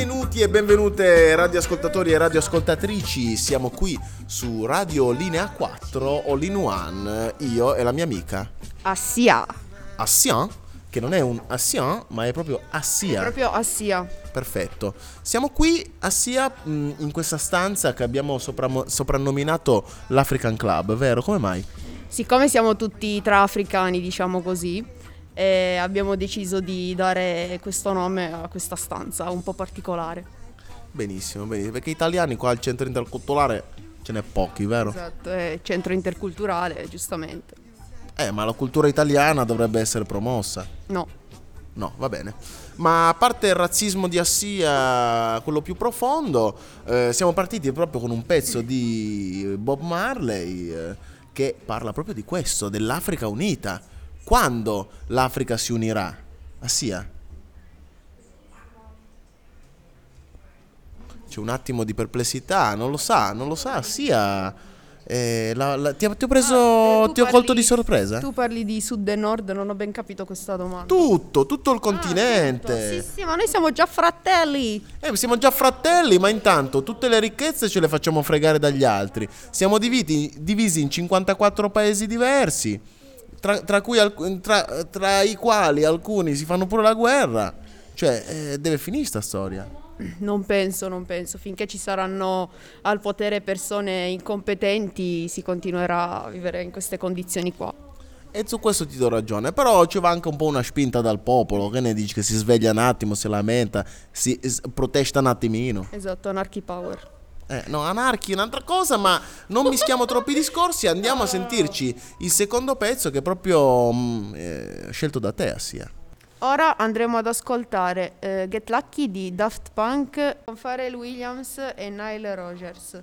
Benvenuti e benvenute radioascoltatori e radioascoltatrici, siamo qui su Radio Linea 4 All in One, io e la mia amica Assia, Assian, che non è un Assian ma è proprio Assia. proprio Assia. Perfetto. Siamo qui a Sia mh, in questa stanza che abbiamo sopra- soprannominato l'African Club, vero? Come mai? Siccome siamo tutti tra africani, diciamo così, eh, abbiamo deciso di dare questo nome a questa stanza un po' particolare. Benissimo, benissimo. Perché italiani qua al centro interculturale ce n'è pochi, vero? Esatto, è centro interculturale, giustamente. Eh, ma la cultura italiana dovrebbe essere promossa. No, No, va bene. Ma a parte il razzismo di Assia, quello più profondo, eh, siamo partiti proprio con un pezzo di Bob Marley eh, che parla proprio di questo, dell'Africa unita. Quando l'Africa si unirà? Assia? C'è un attimo di perplessità, non lo sa, non lo sa, Assia... eh, la- la- ti, ho- ti ho preso, Ah, eh, tu ti ho colto parli- di sorpresa? tu parli di sud e nord, non ho ben capito questa domanda. Tutto, tutto il Ah, continente. tutto. Sì, sì, ma noi siamo già fratelli. Eh, siamo già fratelli, ma intanto tutte le ricchezze ce le facciamo fregare dagli altri. Siamo divisi, divisi in 54 paesi diversi, tra, tra cui tra- tra i quali alcuni si fanno pure la guerra. Cioè, eh, deve finire sta storia. Non penso, non penso. Finché ci saranno al potere persone incompetenti, si continuerà a vivere in queste condizioni qua. E su questo ti do ragione, però ci va anche un po' una spinta dal popolo. Che ne dici? Che si sveglia un attimo, si lamenta, si s- protesta un attimino. Esatto, Anarchy Power. Eh, no, anarchi è un'altra cosa, ma non mischiamo troppi discorsi. Andiamo a sentirci il secondo pezzo che è proprio mm, eh, scelto da te, Assia. Ora andremo ad ascoltare eh, Get Lucky di Daft Punk con Pharrell Williams e Nile Rogers.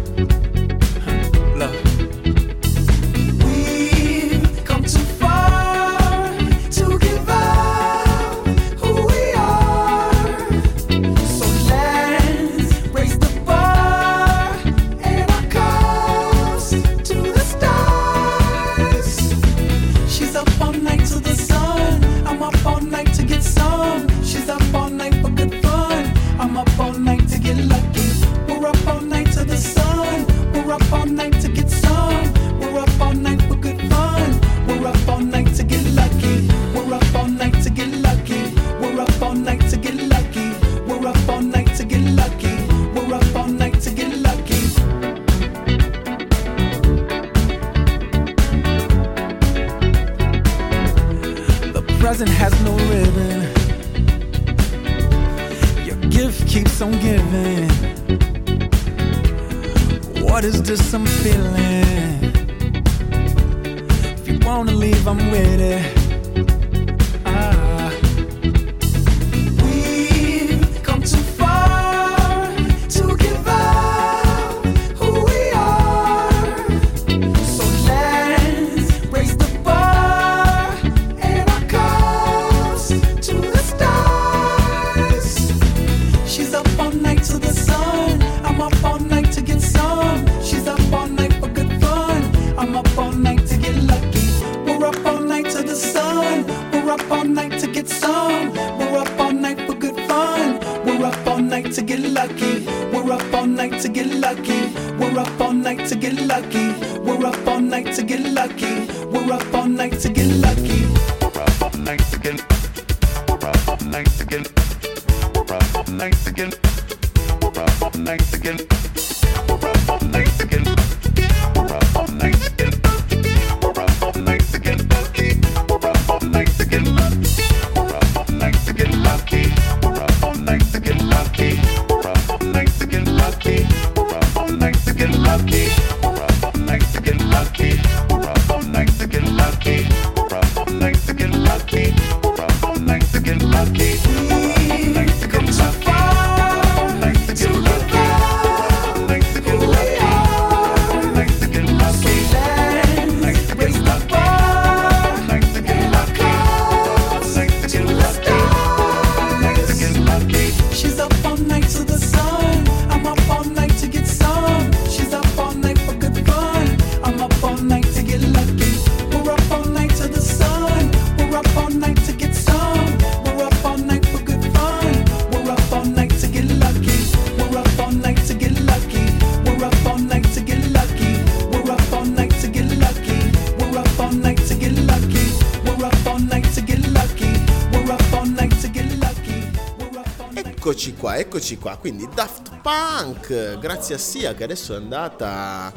Eccoci qua, eccoci qua. Quindi Daft Punk, grazie a Sia che adesso è andata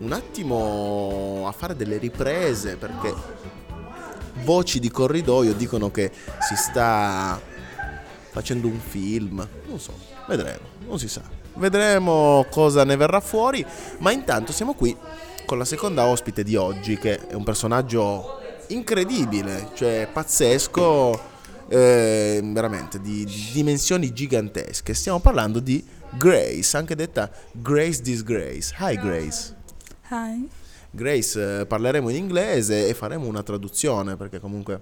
un attimo a fare delle riprese perché voci di corridoio dicono che si sta facendo un film. Non so, vedremo, non si sa. Vedremo cosa ne verrà fuori, ma intanto siamo qui con la seconda ospite di oggi che è un personaggio incredibile, cioè pazzesco eh, veramente di, di dimensioni gigantesche. Stiamo parlando di Grace, anche detta Grace Disgrace. Hi Grace. Hi. Grace eh, parleremo in inglese e faremo una traduzione perché comunque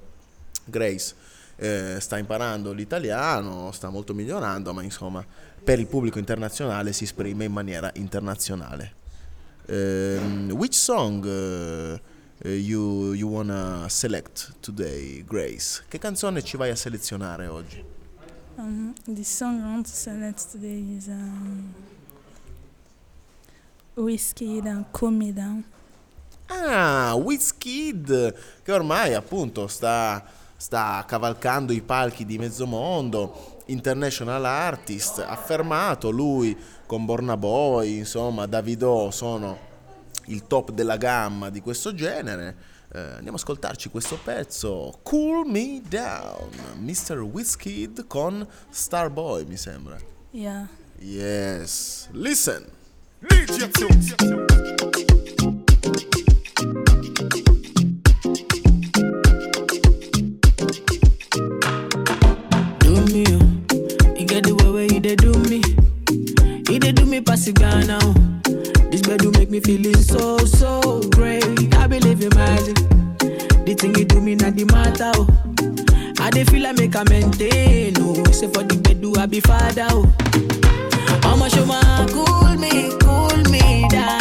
Grace eh, sta imparando l'italiano, sta molto migliorando, ma insomma per il pubblico internazionale si esprime in maniera internazionale. Ehm, which song eh, you, you wanna select today, Grace? Che canzone ci vai a selezionare oggi? Um, the song I want to select today is um, Whiskey and Cool Me Down. Ah, Wizkid, che ormai appunto sta, sta cavalcando i palchi di mezzo mondo, international artist, affermato lui con Borna Boy, insomma, Davido sono il top della gamma di questo genere. Eh, andiamo ad ascoltarci questo pezzo, Cool Me Down, Mr. Wizkid con Starboy, mi sembra. Yeah. Yes, listen. do me, oh. You get the way where you do me. You do me pass it Ghana, bed do make me feeling so, so great. I believe in magic. The thing you do me not the matter, oh. I dey feel I make a maintain, oh. Say for the bed do I be father, oh. I'ma show my cool me, cool me down.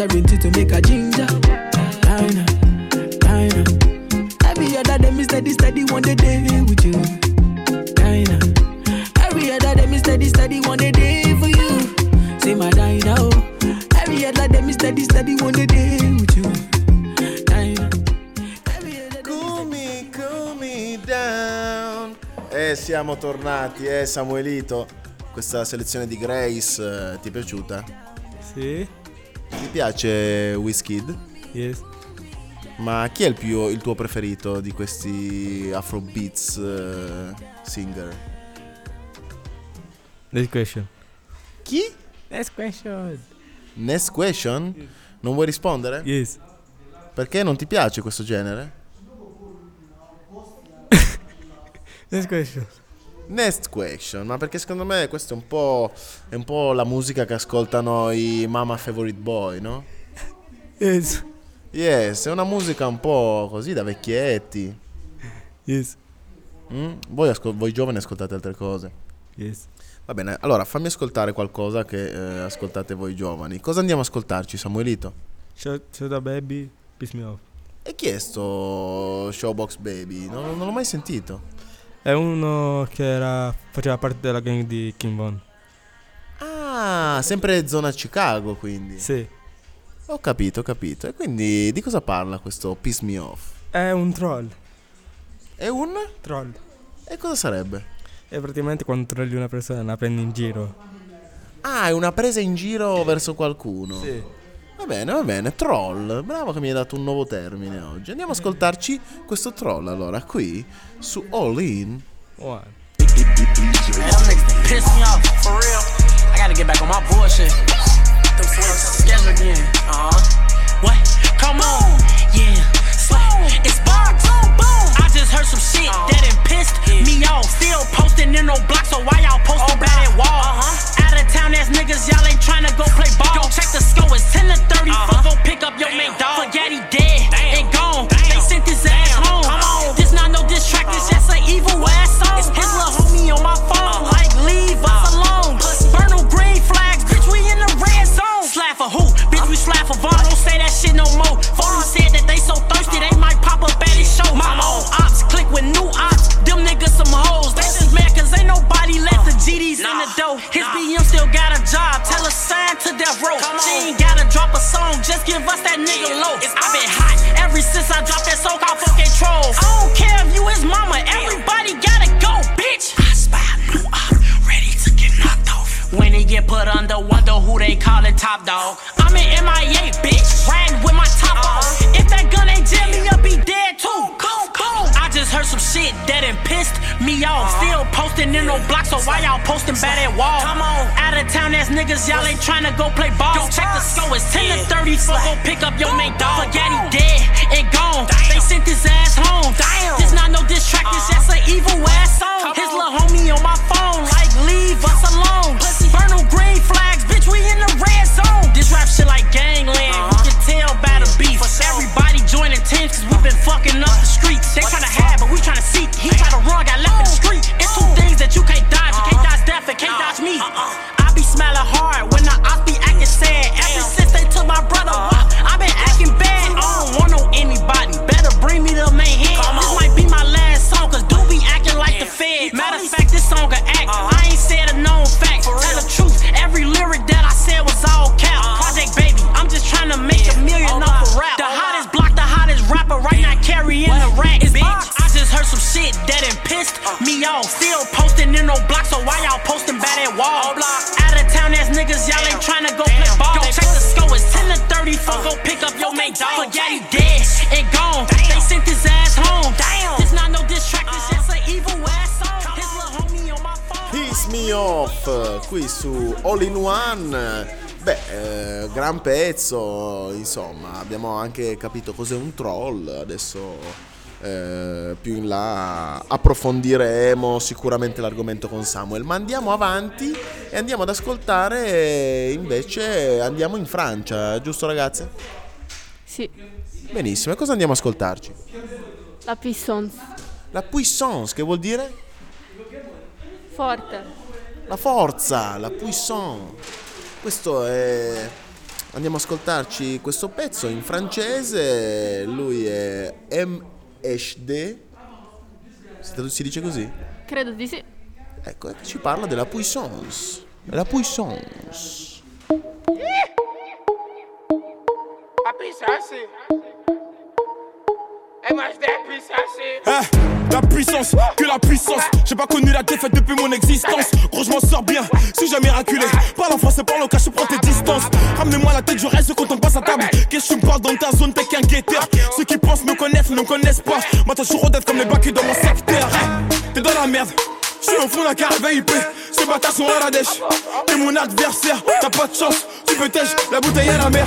Everything to make a ginger. Dinah, Dinah. Every other day me steady steady one day day with you. Dinah. Every other day me steady steady one day day for you. Say my Dinah. Oh. Every other day me steady steady one day day with you. Dinah. Every other day me Cool me, cool me down. E siamo tornati, eh Samuelito. Questa selezione di Grace eh, ti è piaciuta? Sì, piace Wizkid? yes. Ma chi è il, più, il tuo preferito di questi Afrobeats eh, singer? Next question. Chi? Next question. Next question? Non vuoi rispondere? Yes. Perché non ti piace questo genere? Next question. Next question, ma perché secondo me questo è un po', è un po' la musica che ascoltano i Mama Favorite Boy, no? Yes. Yes, è una musica un po' così da vecchietti. Yes. Mm? Voi, ascol- voi giovani ascoltate altre cose. Yes. Va bene, allora fammi ascoltare qualcosa che eh, ascoltate voi giovani. Cosa andiamo a ascoltarci, Samuelito? Shut, shut up, baby. Piss me off. E chi è sto Showbox Baby? Non, non l'ho mai sentito. È uno che era, faceva parte della gang di Kim Von. Ah, sempre zona Chicago, quindi. Sì. Ho capito, ho capito. E quindi di cosa parla questo Piss Me Off? È un troll. È un... Troll. E cosa sarebbe? E praticamente quando trolli una persona la prendi in giro. Ah, è una presa in giro verso qualcuno. Sì. Va bene, va bene. Troll. Bravo che mi hai dato un nuovo termine oggi. Andiamo a ascoltarci questo troll allora qui su All In. One. Piss me off, for real. I gotta get back on my bullshit. Them schedule again. Uh huh. What? Come on. Yeah. Slay. It's bombs. I just heard some shit that done pissed me off. Still posting in no block, so why y'all posting bad at wall? Out of town ass niggas, y'all ain't tryna go play ball. Yo, check the score, it's 10 to 30. Uh-huh. Fuck, go pick up your main y'all tryna go play ball. Yo, check the score, it's 10 to 30. Fuck, go pick up your main dog. Forget he dead and gone. They sent his ass home. Damn. This not no diss track, this just an evil ass song. His little homie on my phone, like leave us alone. Burn them green flags, bitch, we in the red zone. This rap shit like gangland, you can tell by the beef. Everybody joining teams, cause we been fucking up the streets. They tryna have, but we tryna seek. He tryna run, got left pissed me off. Still posting in no block, so why y'all posting bad at wall? Out of town ass niggas, y'all ain't trying to go play ball. Go check the score, it's 10 to 34. Go pick up your mate dog. Forget he dead and gone. They sent his ass home. Damn. This not no diss track, this just an evil ass song. His little homie on my phone. Piss Me Off qui su All in One. Beh, eh, gran pezzo, insomma, abbiamo anche capito cos'è un troll, adesso eh, più in là approfondiremo sicuramente l'argomento con Samuel, ma andiamo avanti e andiamo ad ascoltare invece, andiamo in Francia, giusto ragazze? Sì, Benissimo, e cosa andiamo ad ascoltarci? la puissance. La puissance, che vuol dire? Forte. La forza, la puissance. Questo è. Andiamo ad ascoltarci questo pezzo in francese. Lui è MHD. Si si dice così? Credo di sì. Ecco, ci parla della puissance. La puissance. Eh, la puissance, que la puissance. J'ai pas connu la défaite depuis mon existence. Gros, je m'en sors bien, si jamais miraculé. Parle en français, parle en cash, prends tes distances. Ramenez-moi la tête, je reste quand on passe à table. Qu'est-ce que tu me parles dans ta zone, t'es qu'un guetteur. Ceux qui pensent me connaissent, ne me connaissent pas. Moi, t'as toujours d'être comme les bacs dans mon secteur. T'es dans la merde. Je suis au fond d'un carré VIP, ces bâtards sont à la dèche. T'es mon adversaire, t'as pas de chance, tu peux tèche, la bouteille à la mer.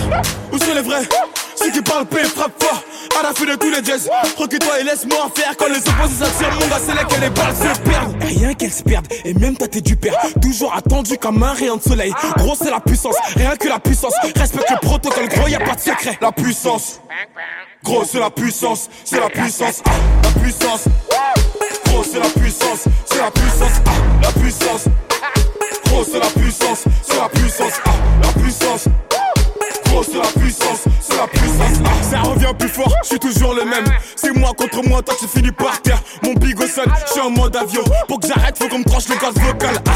Où sont les vrais? Ceux qui parlent paix, frappe fort, à la fin de tous les jazz. Recule-toi et laisse-moi faire quand les opposés s'attirent, mon gars, c'est là que les balles se perdent. Rien qu'elles se perdent, et même ta tête du père, toujours attendu comme un rayon de soleil. Gros, c'est la puissance, rien que la puissance. Respecte le protocole, gros, y a pas de secret. La puissance, gros, c'est la puissance, c'est la puissance, ah, la puissance. Gros, c'est la puissance, c'est la puissance, ah, la puissance. Gros, c'est la puissance, c'est la puissance, ah, la puissance. Gros, c'est la puissance, Ça revient plus fort, je suis toujours le même. C'est moi contre moi, toi tu finis par terre. Mon bigo sonne, je suis en mode avion. Pour que j'arrête, faut qu'on me tranche le gaz vocal. ah.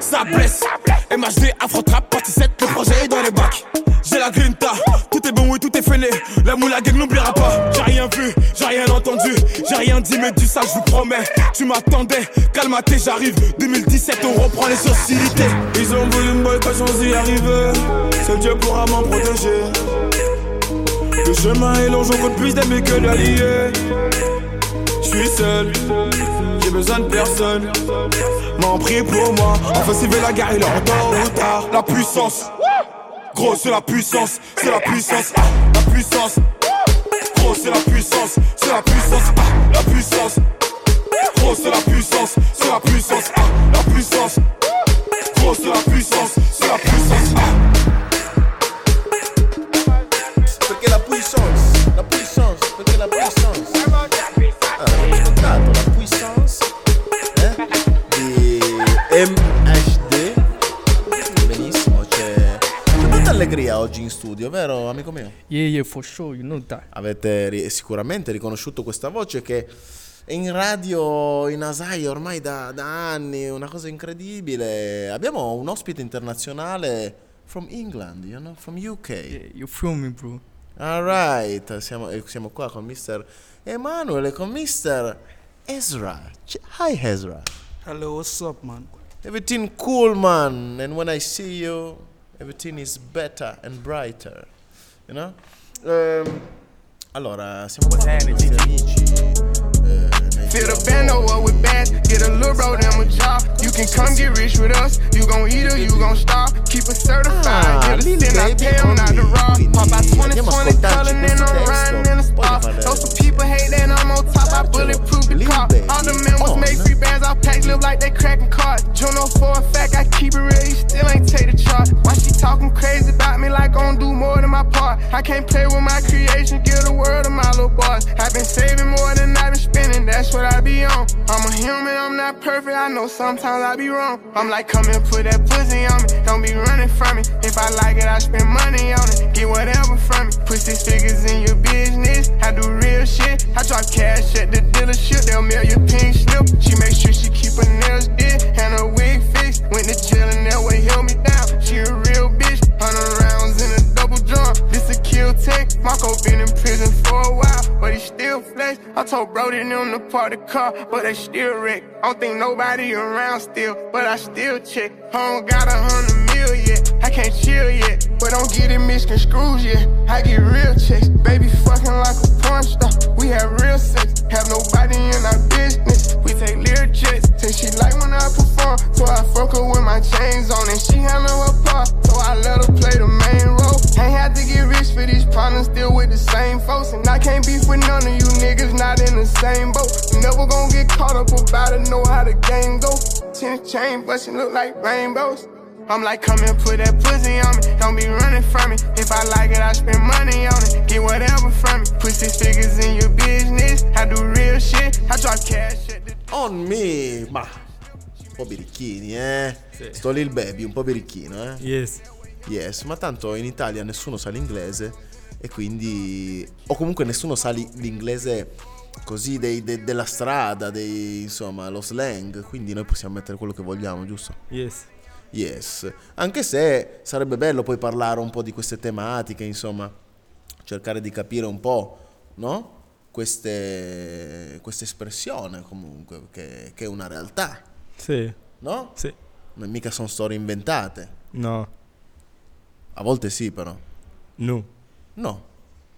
Ça blesse. MHD, Afro Trap, partie 7, le projet est dans les bacs. J'ai la grinta, tout est bon, oui, tout est fainé. La moula gang n'oubliera pas. J'ai rien vu, j'ai rien entendu, j'ai rien dit, mais du ça, je vous promets. Tu m'attendais, calmaté, j'arrive. 2017, on reprend les hostilités. Ils ont voulu me boy quand j'en y arriver. Seul Dieu pourra m'en protéger. Le chemin est long, j'en compte plus d'amis que d'alliés. Je suis seul, j'ai besoin de personne. M'en prie pour moi, enfin s'il veut la guerre, il est en. La puissance, gros c'est la puissance, c'est la puissance, la puissance. Gros c'est la puissance, c'est la puissance, la puissance. Gros c'est la puissance, c'est la puissance, la puissance. Gros c'est la puissance, c'est la puissance. ah. La puissance. Abbiamo ascoltato la puissance eh, di MHD. Benissimo, c'è, c'è molta allegria oggi in studio, vero amico mio? Yeah, yeah, for sure, you know that. Avete ri- sicuramente riconosciuto questa voce che è in radio in Asai ormai da, da anni, una cosa incredibile. Abbiamo un ospite internazionale from England, you know, from UK. Yeah, you feel me, bro. Alright, siamo, eh, siamo qua con Mr. Emanuele, con Mr. Ezra. Hi Ezra. Hello, what's up, man? Everything cool man, and when I see you, everything is better and brighter. You know? Ehm, allora, siamo qua con i nostri amici. Fill the bando up with bags, get a little bro them a job. You can come get rich with us, you gon' eat or you gon' starve. Keep it certified, get a sin, I pay them not rob. Quindi Pop out 20, andiamo 20, ascoltarci and I'm riding in the spot. Know some people hate that I'm on top, I bulletproof the car. All the members on. make free bands, I pack live like they cracking cards. Juno for a fact, I keep it real, you still ain't take the chart. Why she talking crazy about me like I don't do more than my part? I can't play with my creation, give the world to my little boss. I've been saving more than I've been spending, that's what I be on. I'm a human, I'm not perfect, I know sometimes I be wrong. I'm like, come and put that pussy on me. Don't be running from me. If I like it, I spend money on it. Get whatever from me. Put six figures in your business. I do real shit. I drop cash at the dealership. They'll mail you pink slip. She make sure she And them to park the car, but they still wreck. I don't think nobody around still, but I still check. Don't got a hundred mil yet. I can't chill yet, but don't get it misconstrued yet. I get real checks, baby fucking like a porn star. We have real sex, have nobody in our business. We take lyric jets, say she like when I perform, so I fuck her with my chains on, and she handle her part, so I let her play the main role. Ain't had to get rich for these problems, still with the same folks, and I can't beef with none of you niggas not in the same boat. You never gonna get caught up about it, know how the game go. Ten chain bustin' look like rainbows. I'm like, come and put that pussy on me. Don't be running from me. If I like it, I spend money on it. Get whatever from me. Put six figures in your business. I do real shit. I drop cash at the On me, ma un po' birichini, eh. Sto Lil Baby, un po' birichino, eh. Yes. Yes, ma tanto in Italia nessuno sa l'inglese e quindi o comunque nessuno sa li- l'inglese così dei- de- della strada, dei, insomma, lo slang, quindi noi possiamo mettere quello che vogliamo, giusto? Yes. Yes, anche se sarebbe bello poi parlare un po' di queste tematiche, insomma, cercare di capire un po', no? Queste, questa espressione comunque, che, che è una realtà, Sì. no? Sì. Non mica sono storie inventate. No. A volte sì, però. No. No,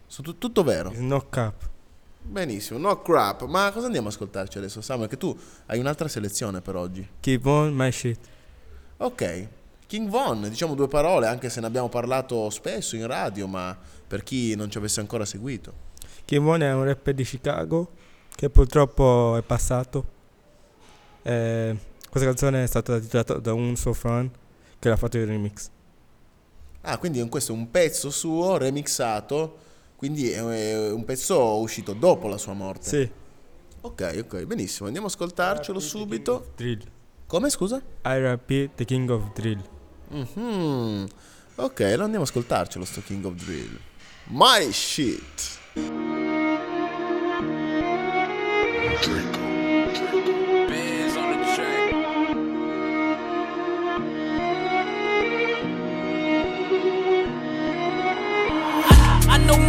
sono tut- tutto vero. No cap. Benissimo, no crap. Ma cosa andiamo a ascoltarci adesso, Samuel? Che tu hai un'altra selezione per oggi. Keep on my shit. Ok, King Von, diciamo due parole, anche se ne abbiamo parlato spesso in radio, ma per chi non ci avesse ancora seguito. Keep on è un rapper di Chicago che purtroppo è passato. Eh, questa canzone è stata titolata da un suo fan che l'ha fatto il remix. Ah, quindi questo è un pezzo suo remixato, quindi è un pezzo uscito dopo la sua morte. Sì. Ok, ok, benissimo, andiamo a ascoltarcelo subito. Drill. Come scusa? IRP, The King of Drill. Mhm. Ok, allora andiamo a ascoltarcelo sto King of Drill. My shit.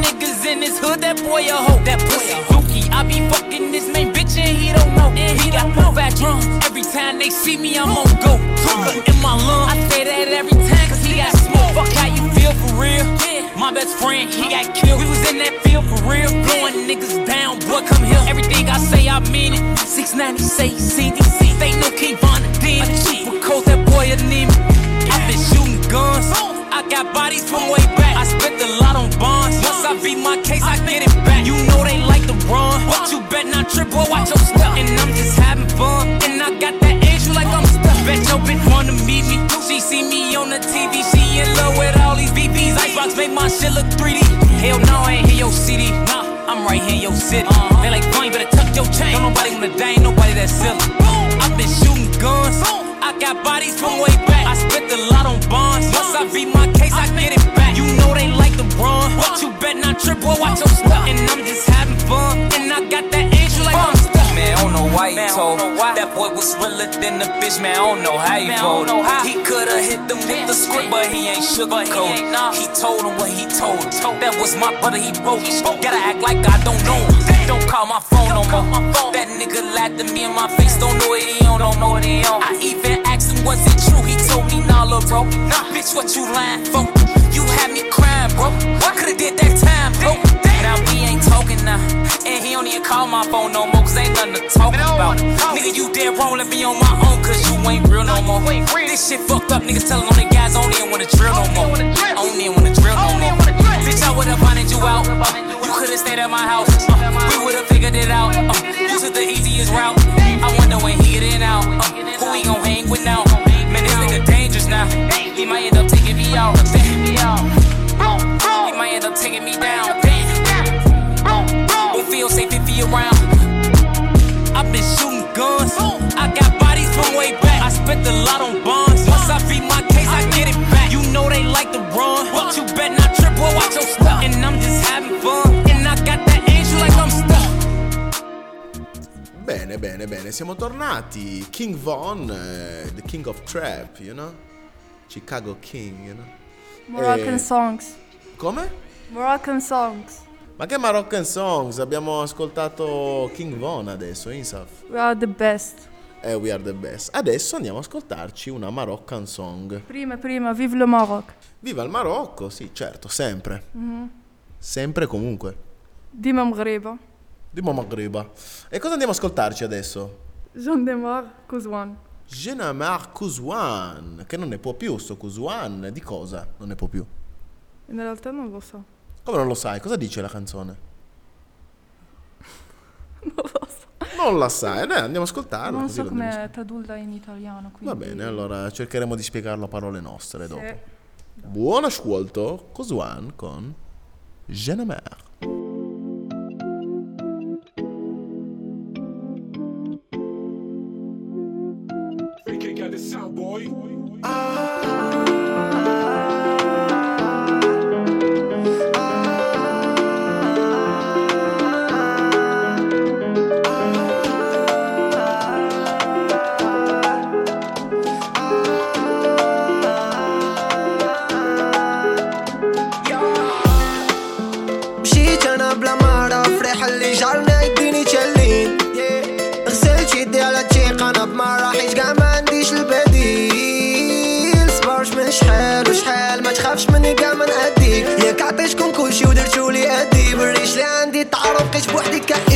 Niggas in this hood, that boy a hoe. That pussy I be fucking this main bitch and he don't know. And he got four fat drums. Every time they see me, I'm on go. In my lung. I say that every time cause he got smoke. Fuck how you feel for real. My best friend, he got killed. We was in that field for real. Blowing niggas down, boy, come here. Everything I say, I mean it. 690 say CDC. They know King Von the cold, that boy a name. I been shooting guns. I got bodies from way back. I spent a lot on bonds. Once I beat my case, I get it back. You know they like to run, but you bet not trip or watch your step. And I'm just having fun. And I got that angel like I'm stuck. Bet your bitch wanna meet me. She see me on the TV. She in love with all these BBs. Icebox make my shit look 3D. Hell no, I ain't hear your CD. Nah, I'm right here in your city. Uh-huh. They like, fine, better tuck your chain. Don't nobody wanna die, ain't nobody that silly. I've been shooting guns. I got bodies from way back. I spent a lot on bonds. Uh-huh. Once I beat my case, I get it back. You know they like the run, uh-huh. but you bet not trip or watch your step. And I'm just having fun, and I got that angel like I'm stuck. Man, I don't know why he told That boy was realer than the bitch, man. I don't know how he told He coulda hit them with the script, but he ain't sugarcoat. He told him what he told him. That was my brother, he broke. Gotta act like I don't know him. Don't call my phone no more. That nigga lied to me in my face, don't know what he on, don't know what he on. I even asked him, was it true? He told me, nah, lil' bro. Nah, bitch, what you lying for? You had me crying, bro. I coulda did that time, bro. Now we ain't talking now. And he don't even call my phone no more, cause ain't nothing to talk about. Nigga, you dead wrong, let me on my own, cause you ain't real no more. Real. This shit fucked up, niggas telling on the guys, only even wanna drill no more. I don't even wanna drill no more. Bitch, I would've funded you out. You could've stayed at my house. We would've figured it out. Uh, you took the easiest route. I wonder when he get in out. Uh, who he gon' hang with now? Man, this nigga dangerous now. He might end up taking me out. He might end up taking me down. siamo tornati. King Von, uh, The King of Trap, you know? Chicago King, you know? Moroccan e... Eh, songs. Come? Moroccan Songs. Ma che Moroccan Songs? Abbiamo ascoltato King Von adesso, Insaf. We are the best. Eh, we are the best. Adesso andiamo ad ascoltarci una Moroccan Song. Prima, prima, vive le Maroc. Viva il Marocco, sì, certo, sempre. Mm-hmm. Sempre e comunque. Dima Mghriba di Mamma Griba. E cosa andiamo a ascoltarci adesso? Jean Demar Cousouan. Jean-Amar Cousouan, che non ne può più, sto Cousouan, di cosa non ne può più? In realtà non lo so. Come non lo sai? Cosa dice la canzone? non lo so. Non la sai, eh, Dai, andiamo a ascoltarla. Non so come tradurla in italiano. Quindi... Va bene, allora cercheremo di spiegarlo a parole nostre dopo. Sì. Buon ascolto, Cosuan con Jean-Amar. ما نأديك ياك عطيتكم كلشي ودرتولي أدي. بالريش اللي عندي تعرف بقيت بوحدي كئيب